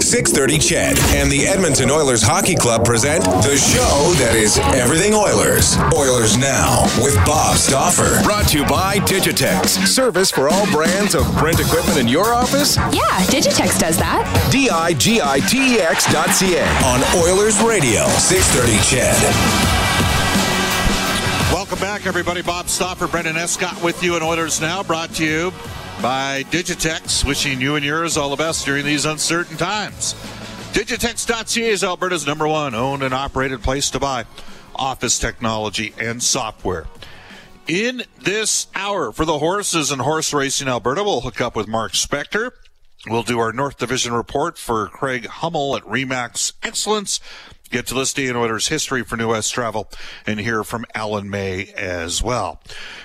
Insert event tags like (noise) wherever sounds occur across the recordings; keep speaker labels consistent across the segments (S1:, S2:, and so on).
S1: 630 CHED and the Edmonton Oilers Hockey Club present the show that is everything Oilers. Oilers Now with Bob Stauffer. Brought to you by Digitex. Service for all brands of print equipment in your office?
S2: Yeah, Digitex does that.
S1: D-I-G-I-T-E-X dot C-A on Oilers Radio, 630 CHED.
S3: Welcome back, everybody. Bob Stauffer, Brendan Escott with you in Oilers Now, brought to you by Digitex, wishing you and yours all the best during these uncertain times. Digitex.ca is Alberta's number one owned and operated place to buy office technology and software. In this hour for the horses and horse racing Alberta, we'll hook up with Mark Spector. We'll do our North Division report for Craig Hummel at Remax Excellence. Get to this day in history for New West Travel and hear from Alan May as well.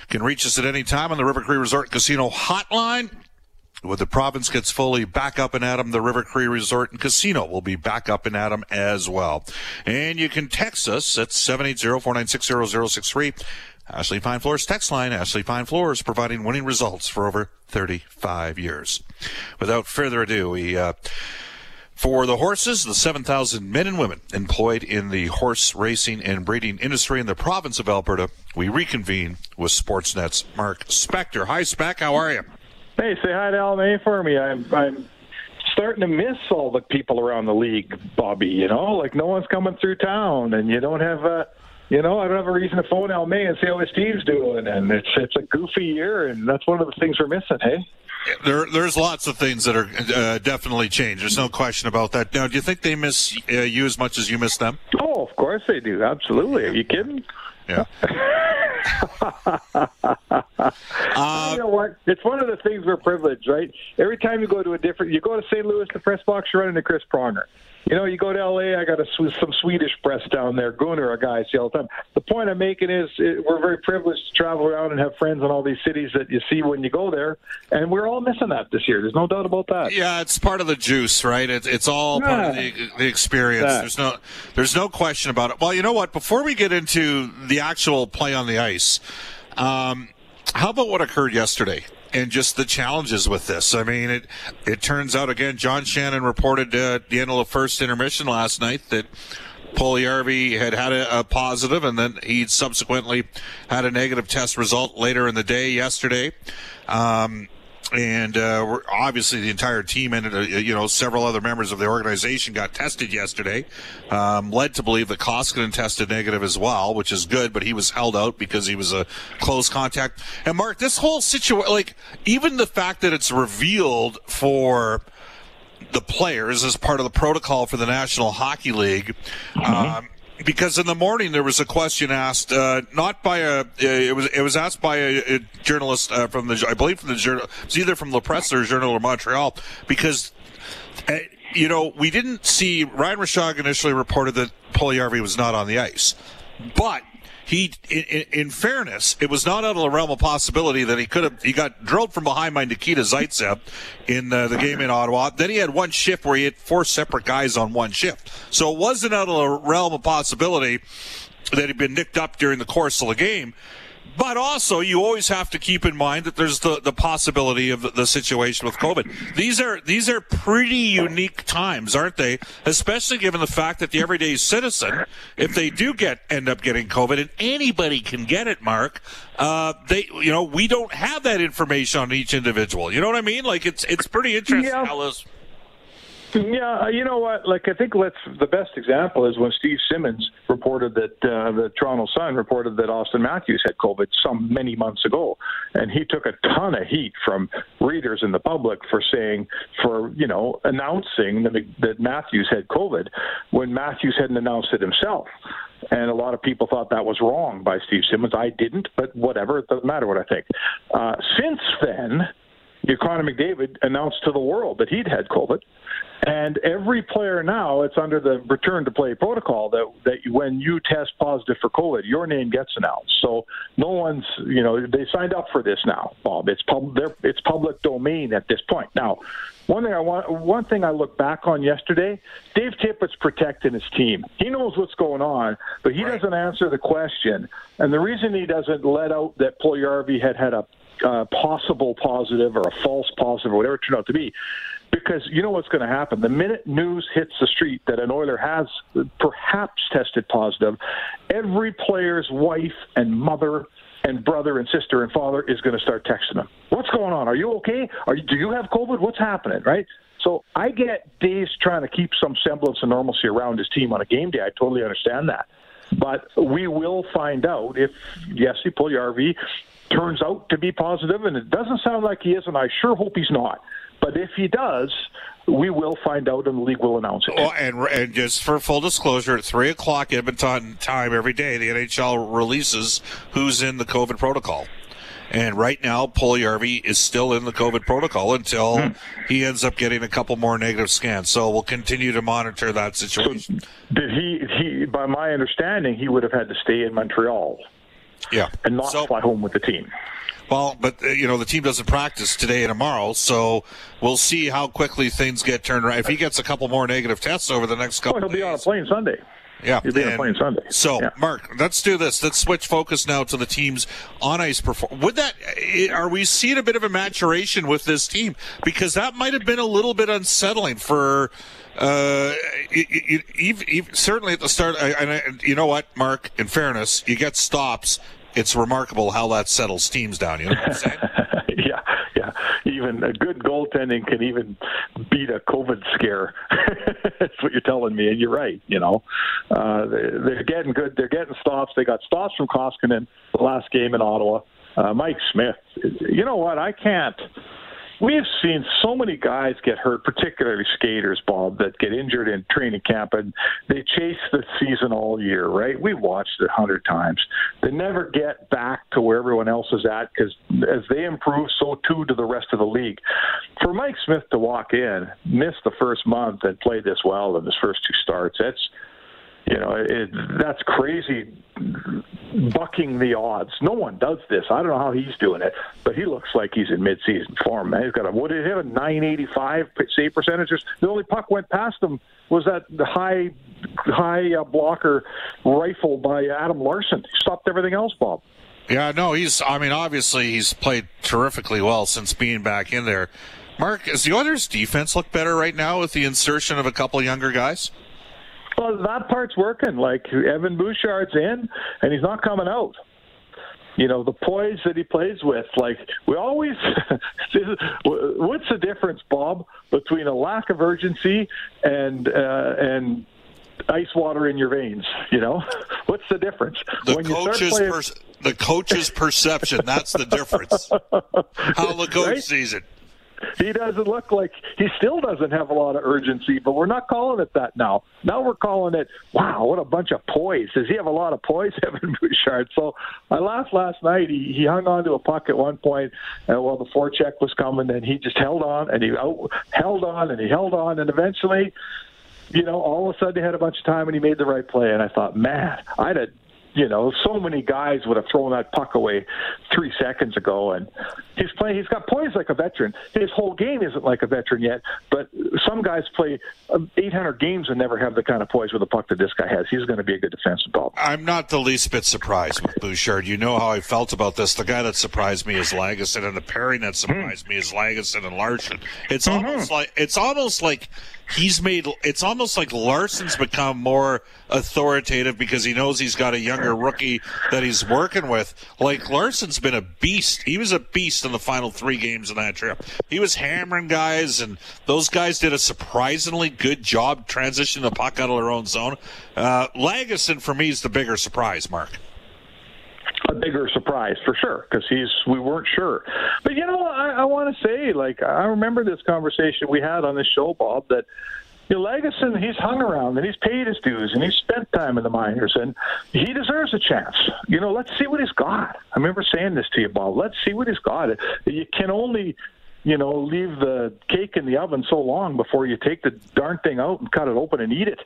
S3: Can reach us at any time on the River Cree Resort Casino hotline. When the province gets fully back up and at 'em, the River Cree Resort and Casino will be back up and at 'em as well. And you can text us at 780-496-0063. Ashley Fine Floors text line. Ashley Fine Floors providing winning results for over 35 years. Without further ado, we, uh, for the horses, the 7,000 men and women employed in the horse racing and breeding industry in the province of Alberta, we reconvene with Sportsnet's Mark Spector. Hi, Spec. How are you?
S4: Hey, say hi to Al May for me. I'm, I'm starting to miss all the people around the league, Bobby. You know, like no one's coming through town, and you don't have a. You know, I don't have a reason to phone Al May and see how his team's doing, and it's it's a goofy year, and that's one of the things we're missing. Hey.
S3: There, there's lots of things that are uh, definitely changed. There's no question about that. Now, do you think they miss uh, you as much as you miss them?
S4: Oh, of course they do. Absolutely. Are you kidding?
S3: Yeah. (laughs)
S4: uh, you know what? It's one of the things we're privileged, right? Every time you go to a different, you go to St. Louis, the press box, you're running to Chris Pronger. You know, you go to L.A. I got a, some Swedish press down there. Gunnar, a guy I see all the time. The point I'm making is it, we're very privileged to travel around and have friends in all these cities that you see when you go there, and we're all missing that this year. There's no doubt about that.
S3: Yeah, it's part of the juice, right? It's it's all yeah. part of the, the experience. That. There's no there's no question about it. Well, you know what? Before we get into the actual play on the ice, um, how about what occurred yesterday? and just the challenges with this. I mean, it it turns out again. John Shannon reported uh, at the end of the first intermission last night that Puljujarvi had had a, a positive, and then he subsequently had a negative test result later in the day yesterday. Um, and uh, obviously the entire team and uh, you know several other members of the organization got tested yesterday. Um, led to believe that Koskinen tested negative as well, which is good, but he was held out because he was a close contact. And Mark, this whole situation, like even the fact that it's revealed for the players as part of the protocol for the National Hockey League. Mm-hmm. Um, because in the morning there was a question asked, uh, not by a, uh, it was it was asked by a, a journalist uh, from the, I believe from the journal, it's either from La Presse or Journal of Montreal, because. Uh, you know, we didn't see Ryan Rishaug initially reported that Puljujarvi was not on the ice, but he, in, in, fairness, it was not out of the realm of possibility that he could have. He got drilled from behind by Nikita Zaitsev in uh, the game in Ottawa. Then he had one shift where he had four separate guys on one shift. So it wasn't out of the realm of possibility that he'd been nicked up during the course of the game. But also, you always have to keep in mind that there's the, the possibility of the, the situation with COVID. These are these are pretty unique times, aren't they? Especially given the fact that the everyday citizen, if they do get end up getting COVID, and anybody can get it, Mark, uh, they you know we don't have that information on each individual. You know what I mean? Like it's it's pretty interesting yeah. how this
S4: yeah, uh, you know what? Like, I think let's the best example is when Steve Simmons reported that uh, the Toronto Sun reported that Auston Matthews had COVID some many months ago, and he took a ton of heat from readers and the public for saying, for you know, announcing that, that Matthews had COVID when Matthews hadn't announced it himself. And a lot of people thought that was wrong by Steve Simmons. I didn't, but whatever. It doesn't matter what I think. Uh, since then, Connor McDavid announced to the world that he'd had COVID. And every player now, it's under the return to play protocol that that when you test positive for COVID, your name gets announced. So no one's, you know, they signed up for this now, Bob. It's pub, it's public domain at this point. Now, one thing I want, one thing I look back on yesterday, Dave Tippett's protecting his team. He knows what's going on, but he right. doesn't answer the question. And the reason he doesn't let out that Puljujarvi had had a uh, possible positive or a false positive or whatever it turned out to be because you know what's going to happen. The minute news hits the street that an Oiler has perhaps tested positive, every player's wife and mother and brother and sister and father is going to start texting them. What's going on? Are you okay? Are you, do you have COVID? What's happening? Right. So I get Dave's trying to keep some semblance of normalcy around his team on a game day. I totally understand that. But we will find out if Jesse Puljujarvi turns out to be positive, and it doesn't sound like he is, and I sure hope he's not. But if he does, we will find out, and the league will announce it.
S3: Oh, and, and just for full disclosure, at three o'clock Edmonton time every day, the NHL releases who's in the COVID protocol. And right now, Puljujarvi is still in the COVID protocol until hmm. he ends up getting a couple more negative scans. So we'll continue to monitor that situation.
S4: Did he? He, by my understanding, he would have had to stay in Montreal.
S3: Yeah,
S4: and not so, fly home with the team.
S3: Well, but uh, you know the team doesn't practice today and tomorrow, so we'll see how quickly things get turned around. If he gets a couple more negative tests over the next couple,
S4: well, he'll
S3: be
S4: on a plane Sunday.
S3: Yeah,
S4: he'll be on a plane Sunday.
S3: So,
S4: yeah.
S3: Mark, let's do this. Let's switch focus now to the team's on ice performance. Would that are we seeing a bit of a maturation with this team because that might have been a little bit unsettling for. Uh, it, it, it, certainly at the start, and you know what, Mark. In fairness, you get stops it's remarkable how that settles teams down. You know what I'm saying? (laughs)
S4: Even a good goaltending can even beat a COVID scare. (laughs) That's what you're telling me, and you're right. You know, uh, they're getting good. They're getting stops. They got stops from Koskinen the last game in Ottawa. Uh, Mike Smith. You know what? I can't. We have seen so many guys get hurt, particularly skaters, Bob, that get injured in training camp and they chase the season all year, right? We watched it a hundred times. They never get back to where everyone else is at because as they improve, so too do the rest of the league. For Mike Smith to walk in, miss the first month, and play this well in his first two starts, that's you know, it, that's crazy bucking the odds. No one does this. I don't know how he's doing it, but he looks like he's in midseason form. Man, he's got a what did he have a 985 save percentage? The only puck went past him was that high high uh, blocker rifle by Adam Larsson. He stopped everything else, Bob.
S3: Yeah, no, he's. I mean, obviously he's played terrifically well since being back in there. Mark, does the Oilers' defense look better right now with the insertion of a couple younger guys?
S4: Well, that part's working. Like Evan Bouchard's in, and he's not coming out. You know the poise that he plays with. Like we always, (laughs) what's the difference, Bob, between a lack of urgency and uh, and ice water in your veins. You know, (laughs) what's the difference?
S3: The when coach's playing... per- the coach's perception. That's the difference. (laughs) How the coach right? sees it
S4: he doesn't look like he still doesn't have a lot of urgency, but we're not calling it that now. Now we're calling it, wow, what a bunch of poise. Does he have a lot of poise, (laughs) Evan Bouchard? So I laughed last night. He, he hung on to a puck at one and uh, while the forecheck was coming, and he just held on and he out, held on and he held on, and eventually you know, all of a sudden he had a bunch of time and he made the right play. And I thought, man, I'd have you know, so many guys would have thrown that puck away three seconds ago. And he's playing. He's got poise like a veteran. His whole game isn't like a veteran yet, but some guys play 800 games and never have the kind of poise with the puck that this guy has. He's going to be a good defensive ball.
S3: I'm not the least bit surprised with Bouchard. You know how I felt about this. The guy that surprised me is Lagesson, and the pairing that surprised mm. me is Lagesson and Larsson. It's mm-hmm. almost like it's almost like he's made it's almost like Larsson's become more authoritative because he knows he's got a younger rookie that he's working with. Like Larsson's been a beast. He was a beast in the final three games of that trip. He was hammering guys, and those guys did a surprisingly good job transitioning the puck out of their own zone. Uh, Lagesson for me is the bigger surprise, Mark
S4: bigger surprise for sure because he's we weren't sure. But you know, I, I want to say, like, I remember this conversation we had on this show, Bob, that you know, Lagesson, he's hung around and he's paid his dues and he's spent time in the minors and he deserves a chance. You know, let's see what he's got. I remember saying this to you, Bob. Let's see what he's got. You can only you know, leave the cake in the oven so long before you take the darn thing out and cut it open and eat it.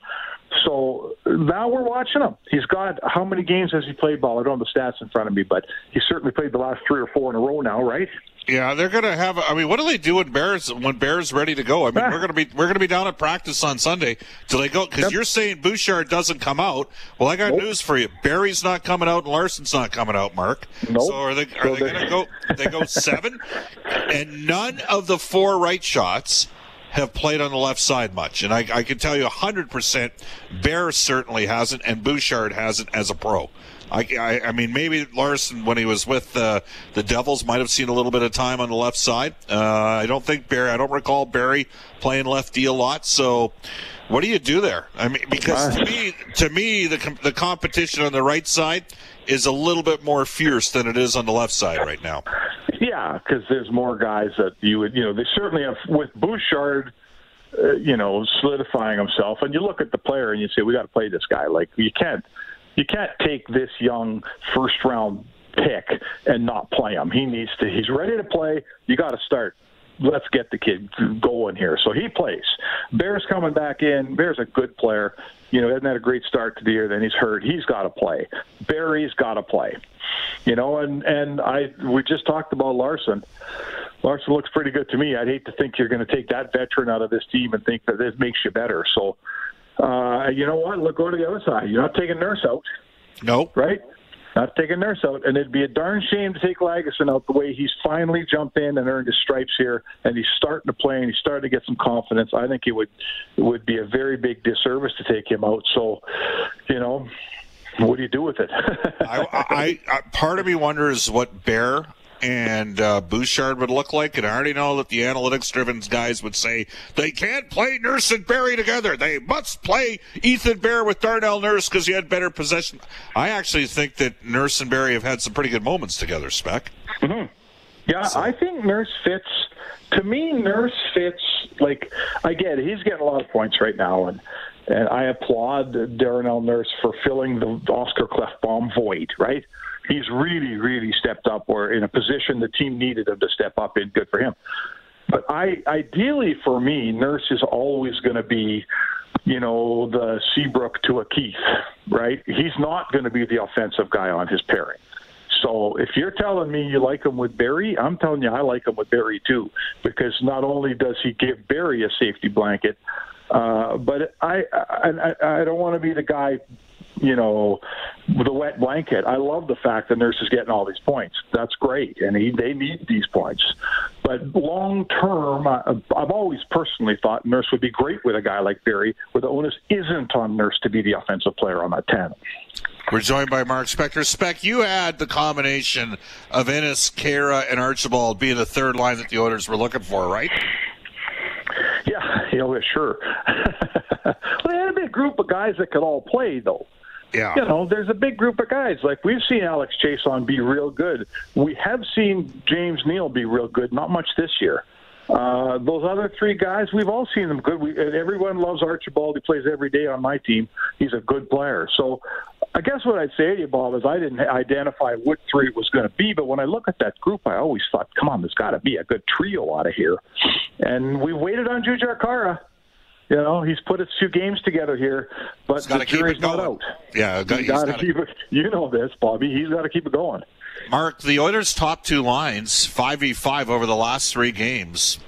S4: So now we're watching him. He's got how many games has he played ball? I don't have the stats in front of me, but he certainly played the last three or four in a row now, right?
S3: Yeah, they're going to have. I mean, what do they do when Bears when Bears ready to go? I mean, we're (laughs) going to be we're going to be down at practice on Sunday. Do they go? Because yep. you're saying Bouchard doesn't come out. Well, I got nope. news for you. Barrie's not coming out, and Larsson's not coming out. Mark.
S4: Nope.
S3: So are they are so they going to go? They go seven, and none of the four right shots have played on the left side much. And I, I can tell you 100% Bear certainly hasn't, and Bouchard hasn't as a pro. I, I, I, mean, maybe Larsson, when he was with uh, the Devils, might have seen a little bit of time on the left side. Uh, I don't think Barrie. I don't recall Barrie playing lefty a lot. So, what do you do there? I mean, because to me, to me, the the competition on the right side is a little bit more fierce than it is on the left side right now.
S4: Yeah, because there's more guys that you would, you know, they certainly have with Bouchard. Uh, you know, solidifying himself, and you look at the player and you say, "We got to play this guy." Like you can't you can't take this young first round pick and not play him. He needs to. He's ready to play. You got to start. Let's get the kid going here. So he plays. Bear's coming back in. Bear's a good player. You know, hasn't had a great start to the year. Then he's hurt. He's got to play. Barrie's got to play. You know, and and I we just talked about Larsson. Larsson looks pretty good to me. I'd hate to think you're going to take that veteran out of this team and think that this makes you better. So uh, you know what? Look, go to the other side. You're not taking Nurse out.
S3: No.
S4: Right? Not taking Nurse out. And it'd be a darn shame to take Lagesson out the way he's finally jumped in and earned his stripes here, and he's starting to play and he's starting to get some confidence. I think it would it would be a very big disservice to take him out. So, you know, what do you do with it? (laughs)
S3: I, I, I, part of me wonders what Bear and uh, Bouchard would look like. And I already know that the analytics driven guys would say they can't play Nurse and Barrie together. They must play Ethan Bear with Darnell Nurse because he had better possession. I actually think that Nurse and Barrie have had some pretty good moments together, Spec.
S4: Mm-hmm. Yeah, so. I think Nurse fits. To me, Nurse fits. Like I get it. He's getting a lot of points right now, and and I applaud Darnell Nurse for filling the Oscar Klefbom void. Right he's really, really stepped up or in a position the team needed him to step up in. Good for him. But I, ideally for me, Nurse is always going to be, you know, the Seabrook to a Keith, right? He's not going to be the offensive guy on his pairing. So if you're telling me you like him with Barrie, I'm telling you I like him with Barrie too, because not only does he give Barrie a safety blanket, uh, but I, I I don't want to be the guy you know, the wet blanket. I love the fact that Nurse is getting all these points. That's great, and he, they need these points. But long term, I've always personally thought Nurse would be great with a guy like Barrie, where the onus isn't on Nurse to be the offensive player on that tandem.
S3: We're joined by Mark Spector. Spec, you had the combination of Ennis, Khaira, and Archibald being the third line that the Oilers were looking for, right?
S4: Yeah, you know, sure. (laughs) well, they had to be a big group of guys that could all play, though.
S3: Yeah.
S4: You know, there's a big group of guys. Like we've seen Alex Chiasson be real good. We have seen James Neal be real good. Not much this year. Uh, those other three guys, we've all seen them good. We, everyone loves Archibald. He plays every day on my team. He's a good player. So I guess what I'd say to you, Bob, is I didn't identify what three it was going to be, but when I look at that group, I always thought, come on, there's got to be a good trio out of here. And we waited on Jujhar Khaira. You know, he's put a few games together here, but the jury's not out.
S3: Yeah,
S4: he's got to keep it. (laughs) You know this, Bobby. He's got to keep it going.
S3: Mark, the Oilers' top two lines, five v five over the last three games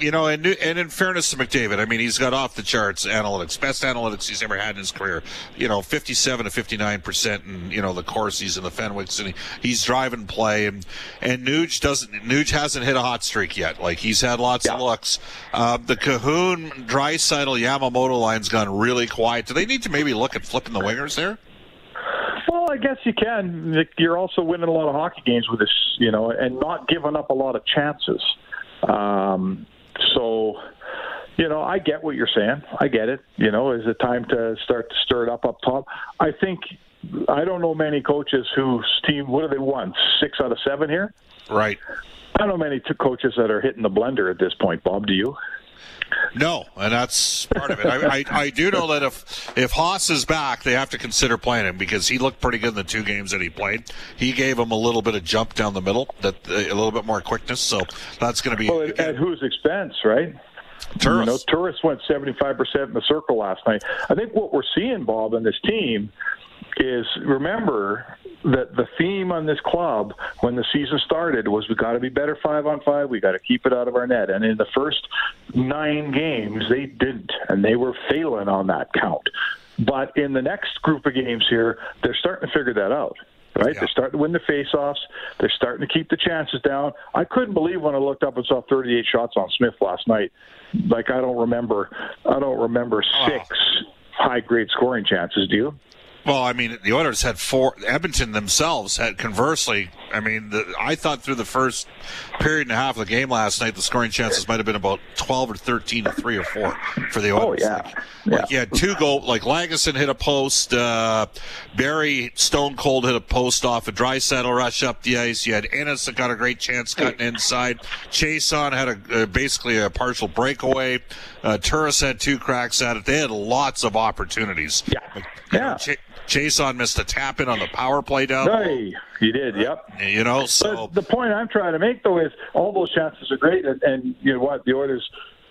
S3: you know, and and in fairness to McDavid, I mean, he's got off the charts analytics, best analytics he's ever had in his career. You know, fifty-seven to fifty-nine percent, and you know the Corsis and the Fenwicks, and he, he's driving play, and and Nuge doesn't. Nuge hasn't hit a hot streak yet. Like he's had lots yeah. of looks. Uh, the Kahun, Draisaitl, Yamamoto line's gone really quiet. Do they need to maybe look at flipping the wingers there?
S4: Well, I guess you can. You're also winning a lot of hockey games with this, you know, and not giving up a lot of chances. Um, so, you know, I get what you're saying. I get it. You know, is it time to start to stir it up up top? I think I don't know many coaches whose team. What have they won? Six out of seven here.
S3: Right.
S4: I don't know many coaches that are hitting the blender at this point. Bob, do you?
S3: No, and that's part of it. I, I, I, do know that if if Haas is back, they have to consider playing him because he looked pretty good in the two games that he played. He gave him a little bit of jump down the middle, that uh, a little bit more quickness. So that's going to be
S4: well, at, at whose expense, right?
S3: Turris.
S4: You know, Turris went 75% in the circle last night. I think what we're seeing, Bob, in this team is remember that the theme on this club when the season started was we got to be better five on five. We got to keep it out of our net. And in the first nine games, they didn't, and they were failing on that count. But in the next group of games here, they're starting to figure that out right? Yeah. They're starting to win the faceoffs. They're starting to keep the chances down. I couldn't believe when I looked up and saw 38 shots on Smith last night. Like I don't remember, I don't remember six high grade scoring chances. Do you?
S3: Well, I mean, the Oilers had four. Edmonton themselves had conversely. I mean, the, I thought through the first period and a half of the game last night, the scoring chances might have been about twelve or thirteen to three or four for the Oilers.
S4: Oh yeah,
S3: like, yeah. Like you had two goal. Like Lagesson hit a post. Uh, Barrie Stone Cold hit a post off a Draisaitl rush up the ice. You had Ennis that got a great chance cutting inside. Chiasson had a uh, basically a partial breakaway. Uh, Turris had two cracks at it. They had lots of opportunities.
S4: Yeah,
S3: like,
S4: yeah.
S3: Know, Ch- Chiasson missed a tap in on the power play down.
S4: Hey, he did. Yep.
S3: You know, so
S4: but the point I'm trying to make though is all those chances are great, and, and you know what, the Oilers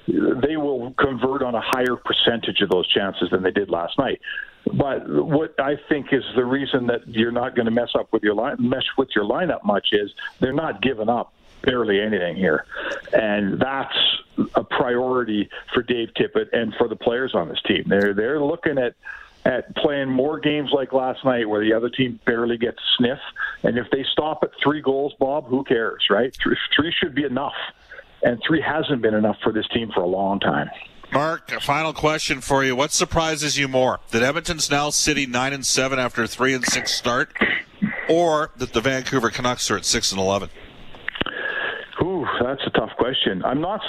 S4: they will convert on a higher percentage of those chances than they did last night. But what I think is the reason that you're not going to mess up with your line, mesh with your lineup much is they're not giving up barely anything here, and that's a priority for Dave Tippett and for the players on this team. They're they're looking at at playing more games like last night where the other team barely gets a sniff. And if they stop at three goals, Bob, who cares, right? Three, three should be enough. And three hasn't been enough for this team for a long time.
S3: Mark, a final question for you. What surprises you more? That Edmonton's now sitting nine and seven after a three and six start, or that the Vancouver Canucks are at six and eleven?
S4: Ooh, that's a tough question. I'm not.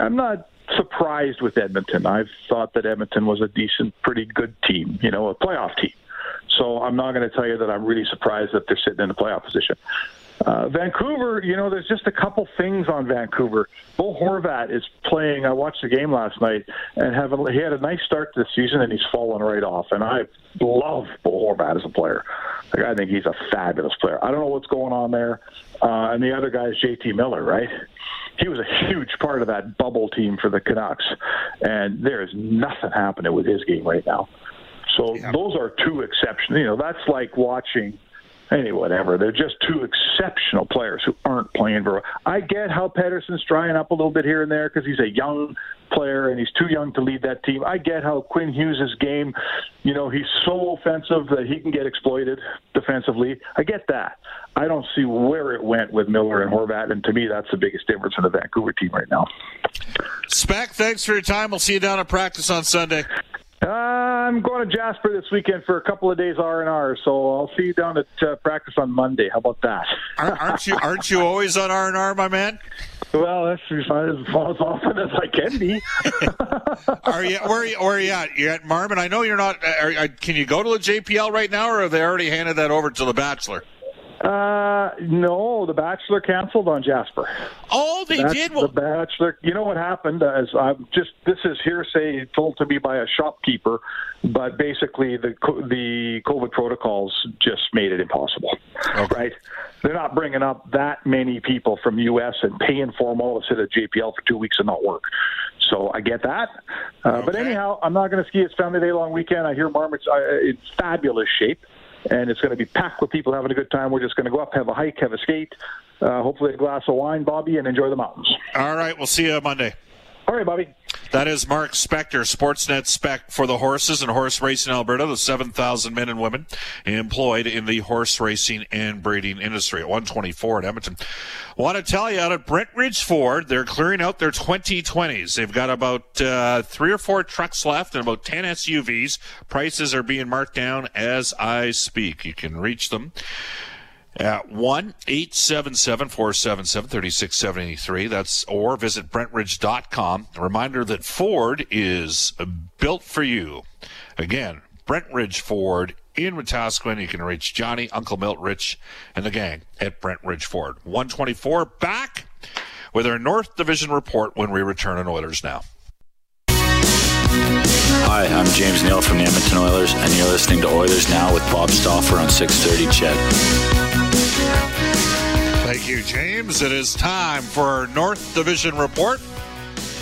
S4: I'm not surprised with Edmonton. I've thought that Edmonton was a decent, pretty good team, you know, a playoff team. So I'm not going to tell you that I'm really surprised that they're sitting in the playoff position. Uh, Vancouver, you know, there's just a couple things on Vancouver. Bo Horvat is playing. I watched the game last night, and have a, he had a nice start to the season, and he's fallen right off. And I love Bo Horvat as a player. Like, I think he's a fabulous player. I don't know what's going on there. Uh, and the other guy is JT Miller, right? He was a huge part of that bubble team for the Canucks, and there is nothing happening with his game right now. So yeah. those are two exceptions. You know, that's like watching any whatever. They're just two exceptional players who aren't playing very. well. I get how Pettersson's drying up a little bit here and there because he's a young player and he's too young to lead that team. I get how Quinn Hughes' game, you know, he's so offensive that he can get exploited defensively. I get that. I don't see where it went with Miller and Horvat, and to me, that's the biggest difference in the Vancouver team right now.
S3: Spec, thanks for your time. We'll see you down at practice on Sunday.
S4: Uh, I'm going to Jasper this weekend for a couple of days R and R, so I'll see you down at uh, practice on Monday. How about that?
S3: aren't you Aren't you always on R and R, my man?
S4: Well, that's as often as I can be. (laughs)
S3: are you where? Are you, where are you at? You're at Marmot. I know you're not. Are, can you go to the JPL right now, or have they already handed that over to the Bachelor?
S4: Uh, no, the Bachelor canceled on Jasper.
S3: Oh, they
S4: the
S3: did.
S4: The Bachelor. You know what happened? As I'm just this is hearsay told to me by a shopkeeper, but basically the the COVID protocols just made it impossible. Okay. Right? They're not bringing up that many people from U.S. and paying for them all to sit at JPL for two weeks and not work. So I get that. Uh, okay. But anyhow, I'm not going to ski. It's Family Day long weekend. I hear Marmot's uh, in fabulous shape and it's going to be packed with people having a good time. We're just going to go up, have a hike, have a skate, uh, hopefully a glass of wine, Bobby, and enjoy the mountains.
S3: All right, we'll see you Monday.
S4: All right, Bobby.
S3: That is Mark Spector, Sportsnet Spec for the horses and horse racing Alberta, the 7,000 men and women employed in the horse racing and breeding industry at 124 in Edmonton. I Want to tell you out at Brentridge Ford, they're clearing out their 2020s. They've got about uh, three or four trucks left and about 10 SUVs. Prices are being marked down as I speak. You can reach them at 1 877 477 3673. That's or visit Brentridge.com. A reminder that Ford is built for you. Again, Brentridge Ford in Wetaskiwin. You can reach Johnny, Uncle Milt, Rich, and the gang at Brentridge Ford. 124 back with our North Division report when we return on Oilers Now.
S2: Hi, I'm James Neal from the Edmonton Oilers, and you're listening to Oilers Now with Bob Stauffer on 630 CHED.
S3: Thank you, James. It is time for our North Division report.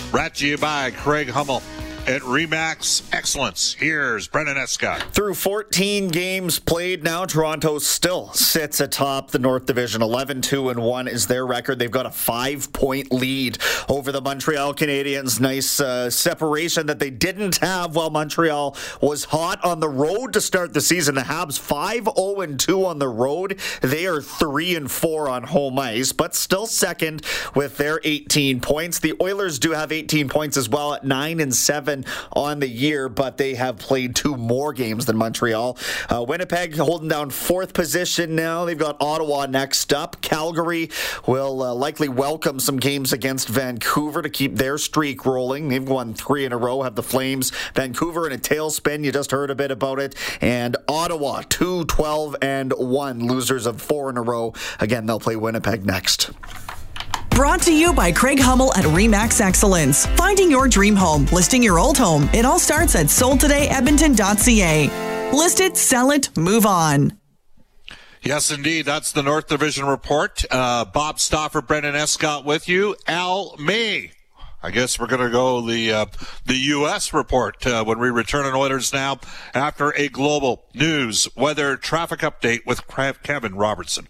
S3: Brought to you by Craig Hummel at Remax Excellence. Here's Brendan Escott.
S5: Through 14 games played now, Toronto still sits atop the North Division. 11 2 and 1 is their record. They've got a five point lead over the Montreal Canadiens. Nice uh, separation that they didn't have while Montreal was hot on the road to start the season. The Habs 5 0 and 2 on the road. They are 3 and 4 on home ice, but still second with their 18 points. The Oilers do have 18 points as well at 9 and 7 on the year, but they have played two more games than Montreal. Uh, Winnipeg holding down fourth position now. They've got Ottawa next up. Calgary will uh, likely welcome some games against Vancouver to keep their streak rolling. They've won three in a row, have the Flames. Vancouver in a tailspin. You just heard a bit about it. And Ottawa, 2 12 and 1, losers of four in a row. Again, they'll play Winnipeg next.
S6: Brought to you by Craig Hummel at Remax Excellence. Finding your dream home, listing your old home. It all starts at soldtodayedmonton.ca. List it, sell it, move on.
S3: Yes, indeed. That's the North Division report. Uh, Bob Stauffer, Brendan Escott with you. Al May. I guess we're going to go the uh, the U.S. report uh, when we return on Oilers now after a global news weather traffic update with Kevin Robertson.